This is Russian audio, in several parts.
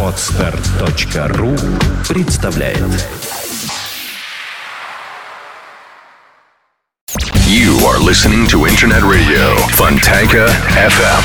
Отстар.ру представляет You are listening to Internet Radio Fontanka FM.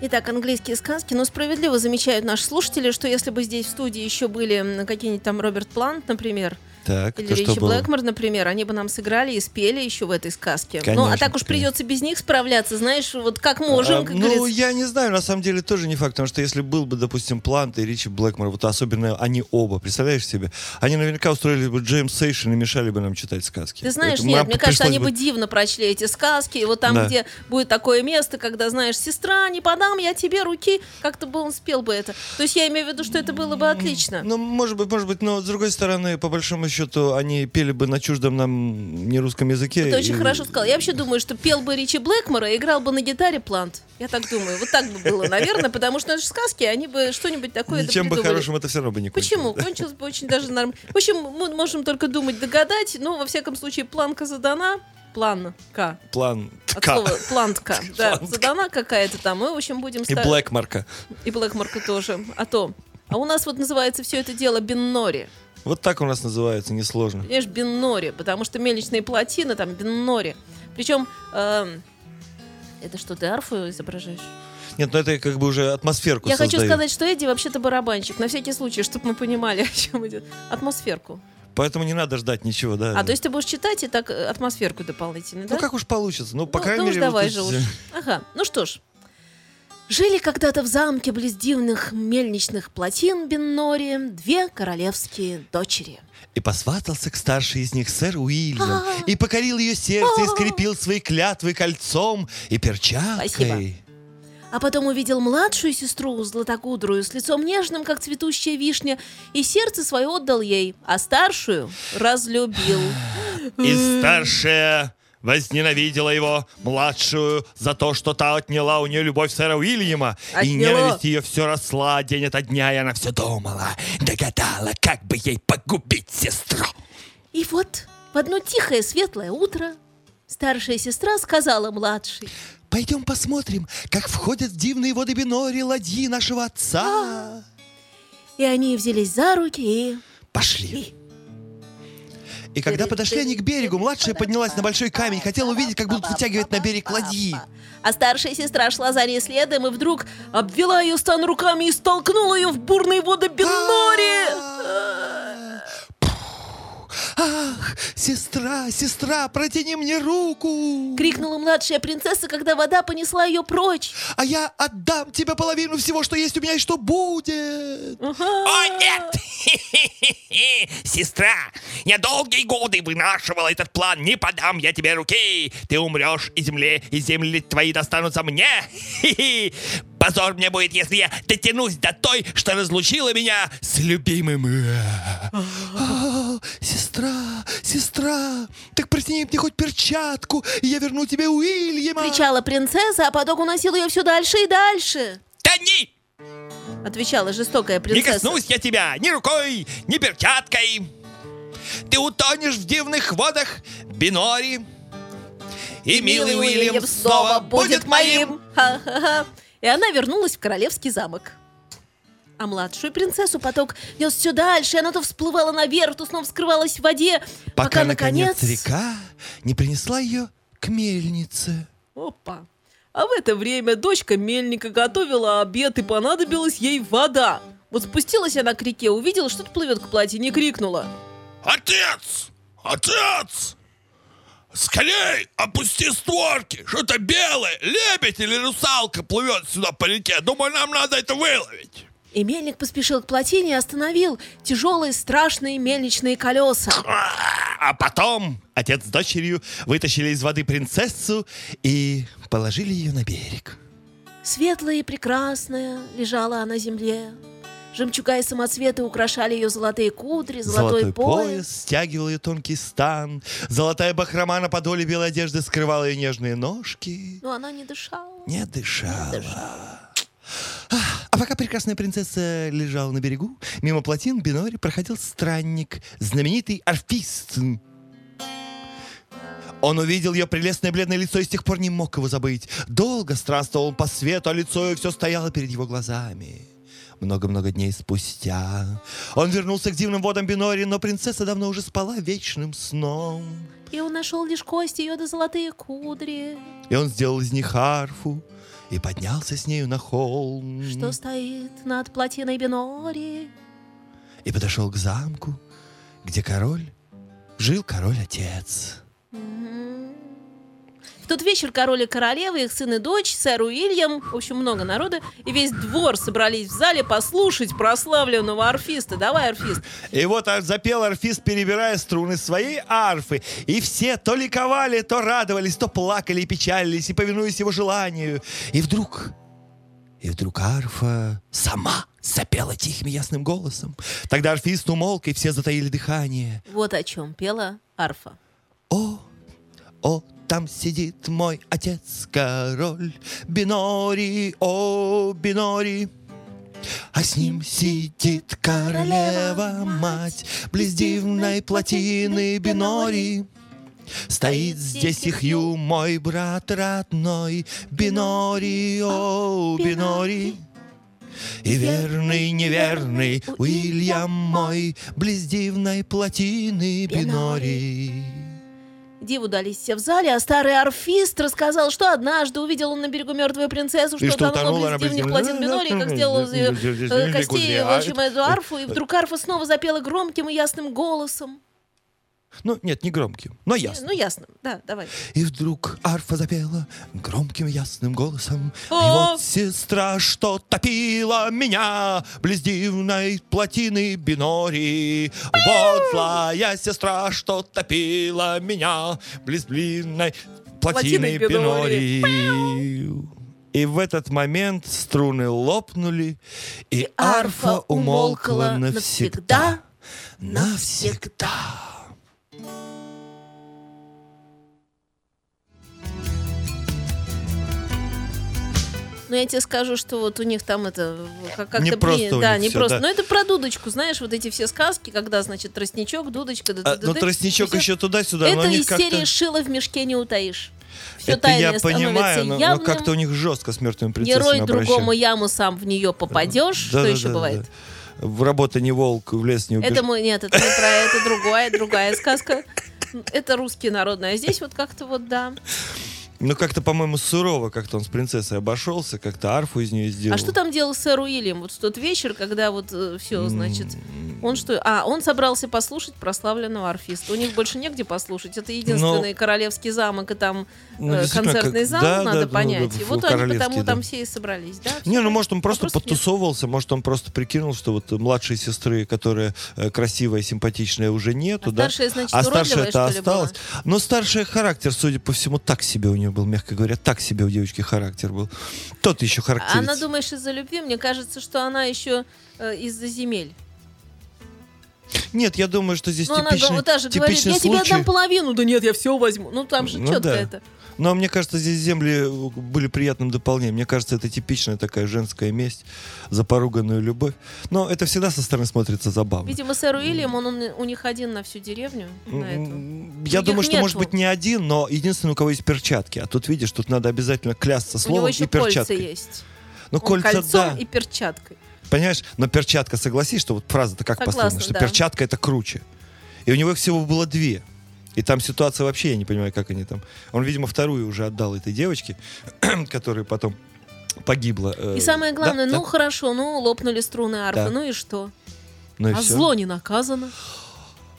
Итак, английские сказки. Но справедливо замечают наши слушатели, что если бы здесь в студии еще были какие-нибудь там Роберт Плант, например, Так, или Ричи? Блэкмор, например, они бы нам сыграли и спели еще в этой сказке. ну, а Конечно, так уж конечно. придется без них справляться, знаешь, вот как можем, А, как ну, говорится. я не знаю, на самом деле тоже не факт, потому что если был бы, допустим, Плант и Ричи Блэкмор, вот особенно они оба, представляешь себе, они наверняка устроили бы Джеймс Сейшн и мешали бы нам читать сказки. Ты знаешь, Поэтому нет, мне кажется, они бы дивно прочли эти сказки. И вот там, Да. где будет такое место, когда, знаешь, сестра, не подам я тебе руки, как-то бы он спел бы это. То есть я имею в виду, что это было бы отлично. Ну, может быть, может быть, но с другой стороны, по большому счету, они пели бы на чуждом нам нерусском языке. Ты очень и- хорошо сказал. Я вообще думаю, что пел бы Ричи Блэкмора и играл бы на гитаре Плант. Я так думаю. Вот так бы было, наверное, потому что же сказки, они бы что-нибудь такое Ничем бы хорошим это все равно бы не Почему? кончилось. Кончилось бы очень даже нормально. В общем, мы можем только думать, догадать, но, во всяком случае, планка задана. Планка. План От слова плантка. Да, задана какая-то там. Мы, в общем, будем И Блэкмарка. И Блэкмарка тоже. А то. А у нас вот называется все это дело Биннори. Вот так у нас называется, несложно. Понимаешь, Биннори, потому что мельничные плотины там Биннори. Причем, эм, это что, ты арфу изображаешь? Нет, ну это как бы уже атмосферку Я хочу создаю. сказать, что Эдди вообще-то барабанщик, на всякий случай, чтобы мы понимали, о чем идет. Атмосферку. Поэтому не надо ждать ничего, да. А, то есть ты будешь читать и так э, атмосферку дополнительно, да? Ну как уж получится. Ну, по Ну, крайней ну мере, вот давай тут же уж. Ага, ну что ж. Жили когда-то в замке близ дивных мельничных плотин Беннори две королевские дочери. И посватался к старшей из них сэр Уильям, А. и покорил ее сердце, и А. скрепил свои клятвы кольцом и перчаткой. Спасибо. А потом увидел младшую сестру, златокудрую, с лицом нежным, как цветущая вишня, и сердце свое отдал ей, а старшую разлюбил. И старшая возненавидела его, младшую, за то, что та отняла у нее любовь сэра Уильяма. И Отняла. ненависть ее все росла день ото дня, и она все думала, догадала, как бы ей погубить сестру. И вот в одно тихое светлое утро старшая сестра сказала младшей, Пойдем посмотрим, как входят в дивные воды Бинори ладьи нашего отца. и они взялись за руки и... Пошли. И когда подошли они к берегу, младшая поднялась на большой камень, хотела увидеть, как будут вытягивать на берег ладьи. А старшая сестра шла за ней следом и вдруг обвела ее стан руками и столкнула ее в бурные воды Беннори. Ах, сестра, сестра, протяни мне руку, Крикнула младшая принцесса, когда вода понесла ее прочь. а я отдам тебе половину всего, что есть у меня и что будет. О, нет! Сестра, я долгие годы вынашивал этот план. Не подам я тебе руки. Ты умрешь, и земле, и земли твои достанутся мне. Хи-хи. Позор мне будет, если я дотянусь до той, что разлучила меня с любимым. А, сестра, сестра, так протяни мне хоть перчатку, и я верну тебе Уильяма. Кричала принцесса, а поток уносил ее все дальше и дальше. Тони! Отвечала жестокая Не принцесса. коснусь я тебя ни рукой, ни перчаткой. Ты утонешь в дивных водах Бинори. И милый Уильям снова будет моим. Ха-ха-ха. И она вернулась в королевский замок. А младшую принцессу поток нес все дальше, и она то всплывала наверх, то снова скрывалась в воде, Пока, наконец, река не принесла ее к мельнице. Опа. А в это время дочка мельника готовила обед, и понадобилась ей вода. Вот спустилась она к реке, увидела, что-то плывет к платье, не крикнула. Отец! Отец! Скорей, опусти створки! Что-то белое, лебедь или русалка плывет сюда по реке. Думаю, нам надо это выловить. И мельник поспешил к плотине и остановил тяжелые страшные мельничные колеса. А потом отец с дочерью вытащили из воды принцессу и положили ее на берег. Светлая и прекрасная лежала она на земле. Жемчуга и самоцветы украшали ее золотые кудри, золотой, пояс. стягивал ее тонкий стан. Золотая бахрома на подоле белой одежды скрывала ее нежные ножки. Но она не дышала. Не дышала. А пока прекрасная принцесса лежала на берегу, мимо плотин Бинори проходил странник, знаменитый арфист. Он увидел ее прелестное бледное лицо и с тех пор не мог его забыть. Долго странствовал он по свету, а лицо ее все стояло перед его глазами. Много-много дней спустя он вернулся к дивным водам Бинори, но принцесса давно уже спала вечным сном. И он нашел лишь кости ее да золотые кудри, И он сделал из них арфу и поднялся с нею на холм. что стоит над плотиной Бинори. И подошел к замку, где король жил король-отец. Тот вечер король и королева, их сын и дочь, сэр Уильям, в общем, много народа, и весь двор собрались в зале послушать прославленного арфиста. Давай, арфист. И вот а, запел арфист, перебирая струны своей арфы. И все то ликовали, то радовались, то плакали и печалились, и повинуясь его желанию. И вдруг... И вдруг арфа сама запела тихим ясным голосом. Тогда арфист умолк, и все затаили дыхание. Вот о чем пела арфа. О, о, там сидит мой отец, король Бинори, о, Бинори. А с ним сидит королева мать Близ дивной плотины Бинори. Стоит здесь их ю мой брат родной Бинори, о, Бинори. И верный, неверный Уильям мой Близ дивной плотины Бинори. Диву дались все в зале, а старый арфист рассказал, что однажды увидел он на берегу мертвую принцессу, что, что тонула утонула близ дивных плотин Бинори, как сделал из ее э, костей, в общем, эту арфу, и вдруг арфа снова запела громким и ясным голосом. Ну, нет, не громким, но ясно. Ну, ясно, да, давай. И вдруг арфа запела громким ясным голосом. И О! вот сестра, что топила меня близ дивной плотины Бинори. Вот злая сестра, что топила меня близ длинной плотины Плотины Бинори. Бинори. И в этот момент струны лопнули, и арфа арфа умолкла умолкла навсегда. навсегда. Навсегда. Но я тебе скажу, что вот у них там это как- как-то Не просто да, не всё, просто. да. Но это про дудочку, знаешь, вот эти все сказки, когда, значит, тростничок, дудочка, да, А, да, ну, да, тростничок еще туда-сюда, но Это из серии «Шило в мешке не утаишь». Все Это я понимаю, но, но как-то у них жестко с мертвыми принцессами рой обращаются. другому яму, сам в нее попадешь. Что Да-да-да, еще бывает? да. В работа не волк, в лес не убежишь. Это мы, нет, это не про это другая, другая сказка. Это русский народный, а здесь вот как-то вот да. Ну, как-то, по-моему, сурово как-то он с принцессой обошелся, как-то арфу из нее сделал. А что там делал сэр Уильям? Вот в тот вечер, когда вот все, значит, он что? А, он собрался послушать прославленного арфиста. У них больше негде послушать. Это единственный королевский замок, и там Ну, э, действительно, концертный как- зал, да, надо да, да, понять. да, и вот они королевский, потому да. там все и собрались, да? Не, ну может он просто Вопросов нет. подтусовывался, может он просто прикинул, что вот младшей сестры, которая э, красивая, симпатичная, уже нету, А да? старшая, значит, а уродливая, это что ли, была? осталась. Но старшая характер, судя по всему, так себе у нее был, мягко говоря, так себе у девочки характер был. Тот еще характерец. Она, думаешь, из-за любви? Мне кажется, что она еще э, из-за земель. Нет, я думаю, что здесь Ну, она типичный, вот даже говорит, типичный я тебе случай. отдам половину. Да нет, я все возьму. Ну, там же Ну четко да. это. Но мне кажется, здесь земли были приятным дополнением. Мне кажется, это типичная такая женская месть за поруганную любовь. Но это всегда со стороны смотрится забавно. Видимо, сэр Уильям, он, он у них один на всю деревню. На эту. Я Других думаю, что может нету. быть не один, но единственный, у кого есть перчатки. А тут видишь, тут надо обязательно клясться словом и перчаткой. есть. Ну, Он кольца, кольцом да. и перчаткой. Понимаешь? Но перчатка, согласись, что вот фраза-то как Согласна, поставлена, что да. перчатка это круче. И у него их всего было две. И там ситуация вообще, я не понимаю, как они там. Он, видимо, вторую уже отдал этой девочке, которая потом погибла. э, И самое да, главное, да. ну хорошо, ну лопнули струны арфы, Да. ну и что? Ну и а всё. зло не наказано.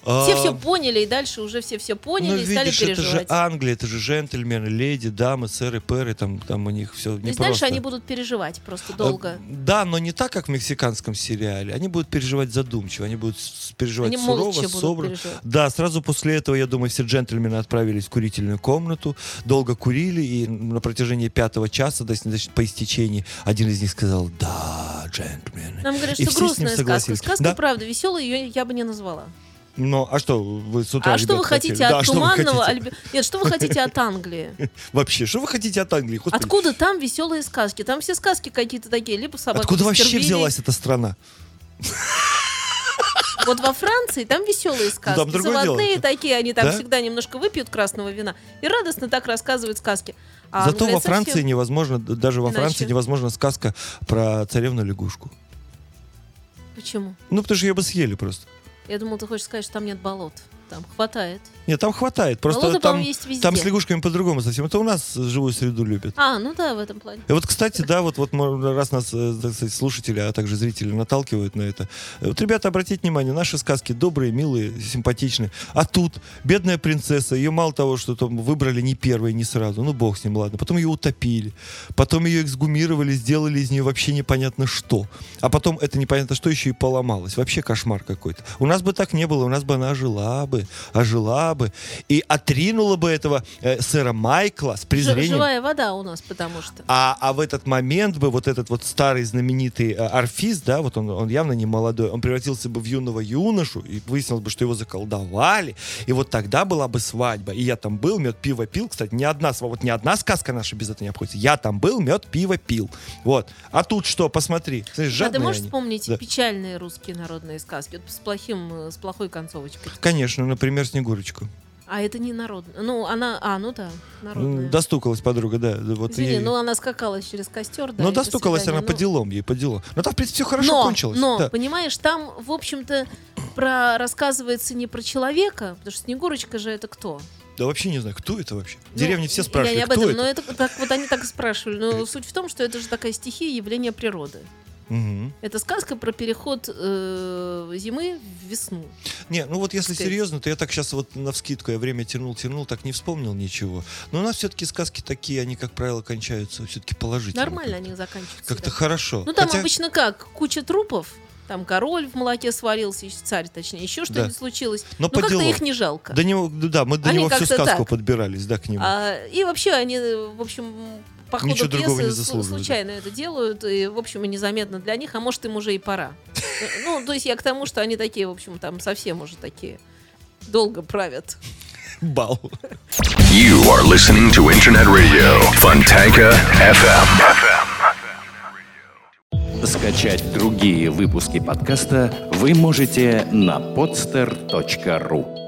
А, Все все поняли, и дальше уже все все поняли Ну, и стали видишь, это же переживать. Англия, это же джентльмены, леди, дамы, сэры, пэры, там, там у них все То не есть просто. дальше они будут переживать просто долго. Э, Да, но не так, как в мексиканском сериале. Они будут переживать задумчиво, они будут переживать Они сурово, переживать. Да, сразу после этого, я думаю, все джентльмены отправились в курительную комнату, долго курили, и на протяжении пятого часа, то есть значит, по истечении, один из них сказал, да, джентльмены. Нам говорят, И что все грустная сказка. Сказка, Да? правда, веселая, ее я бы не назвала. Ну, а что вы с утра, а что вы хотите хотели? Да, от что вы туманного? Альби- Нет, что вы хотите от Англии? Вообще, что вы хотите от Англии? Господи, Откуда там веселые сказки? Там все сказки какие-то такие, либо собака Откуда вообще взялась эта страна? Вот во Франции там веселые сказки. там другое дело. Заводные такие, они там Да? всегда немножко выпьют красного вина и радостно так рассказывают сказки. А Зато во Франции совсем- невозможно, даже во Иначе. Франции невозможно сказка про царевну лягушку. Почему? Ну, потому что ее бы съели просто. Я думал, ты хочешь сказать, что там нет болот. Там хватает. Нет, там хватает. Просто Болото, там, есть везде. там с лягушками по-другому совсем. Это у нас живую среду любят. А, ну да, в этом плане. И вот, кстати, да, вот, вот раз нас, э, так сказать, слушатели, а также зрители наталкивают на это. э, Вот, ребята, обратите внимание, наши сказки добрые, милые, симпатичные. А тут бедная принцесса, ее мало того, что там выбрали не первой, не сразу, ну бог с ним, ладно. Потом ее утопили, потом ее эксгумировали, сделали из нее вообще непонятно что. А потом это непонятно что еще и поломалось. Вообще кошмар какой-то. У нас бы так не было, у нас бы она ожила бы, ожила бы и отринула бы этого э, сэра Майкла с презрением. живая вода у нас, потому что. А, а в этот момент бы вот этот вот старый знаменитый э, орфист, да, вот он, он явно не молодой, он превратился бы в юного юношу, и выяснилось бы, что его заколдовали, и вот тогда была бы свадьба. И я там был, мед, пиво пил, кстати, ни одна, вот ни одна сказка наша без этого не обходится. Я там был, мед, пиво пил. Вот. А тут что, посмотри. Смотри, А ты можешь они. вспомнить Да. печальные русские народные сказки? Вот с плохим, э, с плохой концовочкой. Конечно, например, Снегурочку. А это не народная. Ну, она. А, ну да, народная. Достукалась подруга, да. Вот Извини, ей- ну она скакала через костер, да. Ну, достукалась она по Ну, делам ей, по делам. Но там, в принципе, все хорошо но, кончилось. Но, да. понимаешь, там, в общем-то, про рассказывается не про человека, потому что Снегурочка же это кто? Да вообще не знаю, кто это вообще. Ну, деревне все я спрашивают, не об кто этом, это. но это так, вот они так и спрашивали. Но суть в том, что это же такая стихия, явление природы. Мгм. Это сказка про переход э, зимы в весну. Не, ну вот если Сказать. серьезно, то я так сейчас вот на вскидку, я время тянул, тянул, так не вспомнил ничего. Но у нас все-таки сказки такие, они, как правило, кончаются все-таки положительно. Нормально они заканчиваются. Как-то да. хорошо. Ну там Хотя- обычно как? Куча трупов, там король в молоке сварился, царь, точнее, еще что-нибудь Да. случилось. Но Но по как-то делу. их не жалко. До него, да, мы до Они него всю сказку так. подбирались, да, к нему. А, и вообще они, в общем, по ходу Ничего пьесы заслуживают, случайно это делают, и, в общем, и незаметно для них, а может, им уже и пора. Ну, то есть я к тому, что они такие, в общем, там совсем уже такие долго правят. Бал. You are listening to Internet Radio Fontanka FM. Скачать другие выпуски подкаста вы можете на podster.ru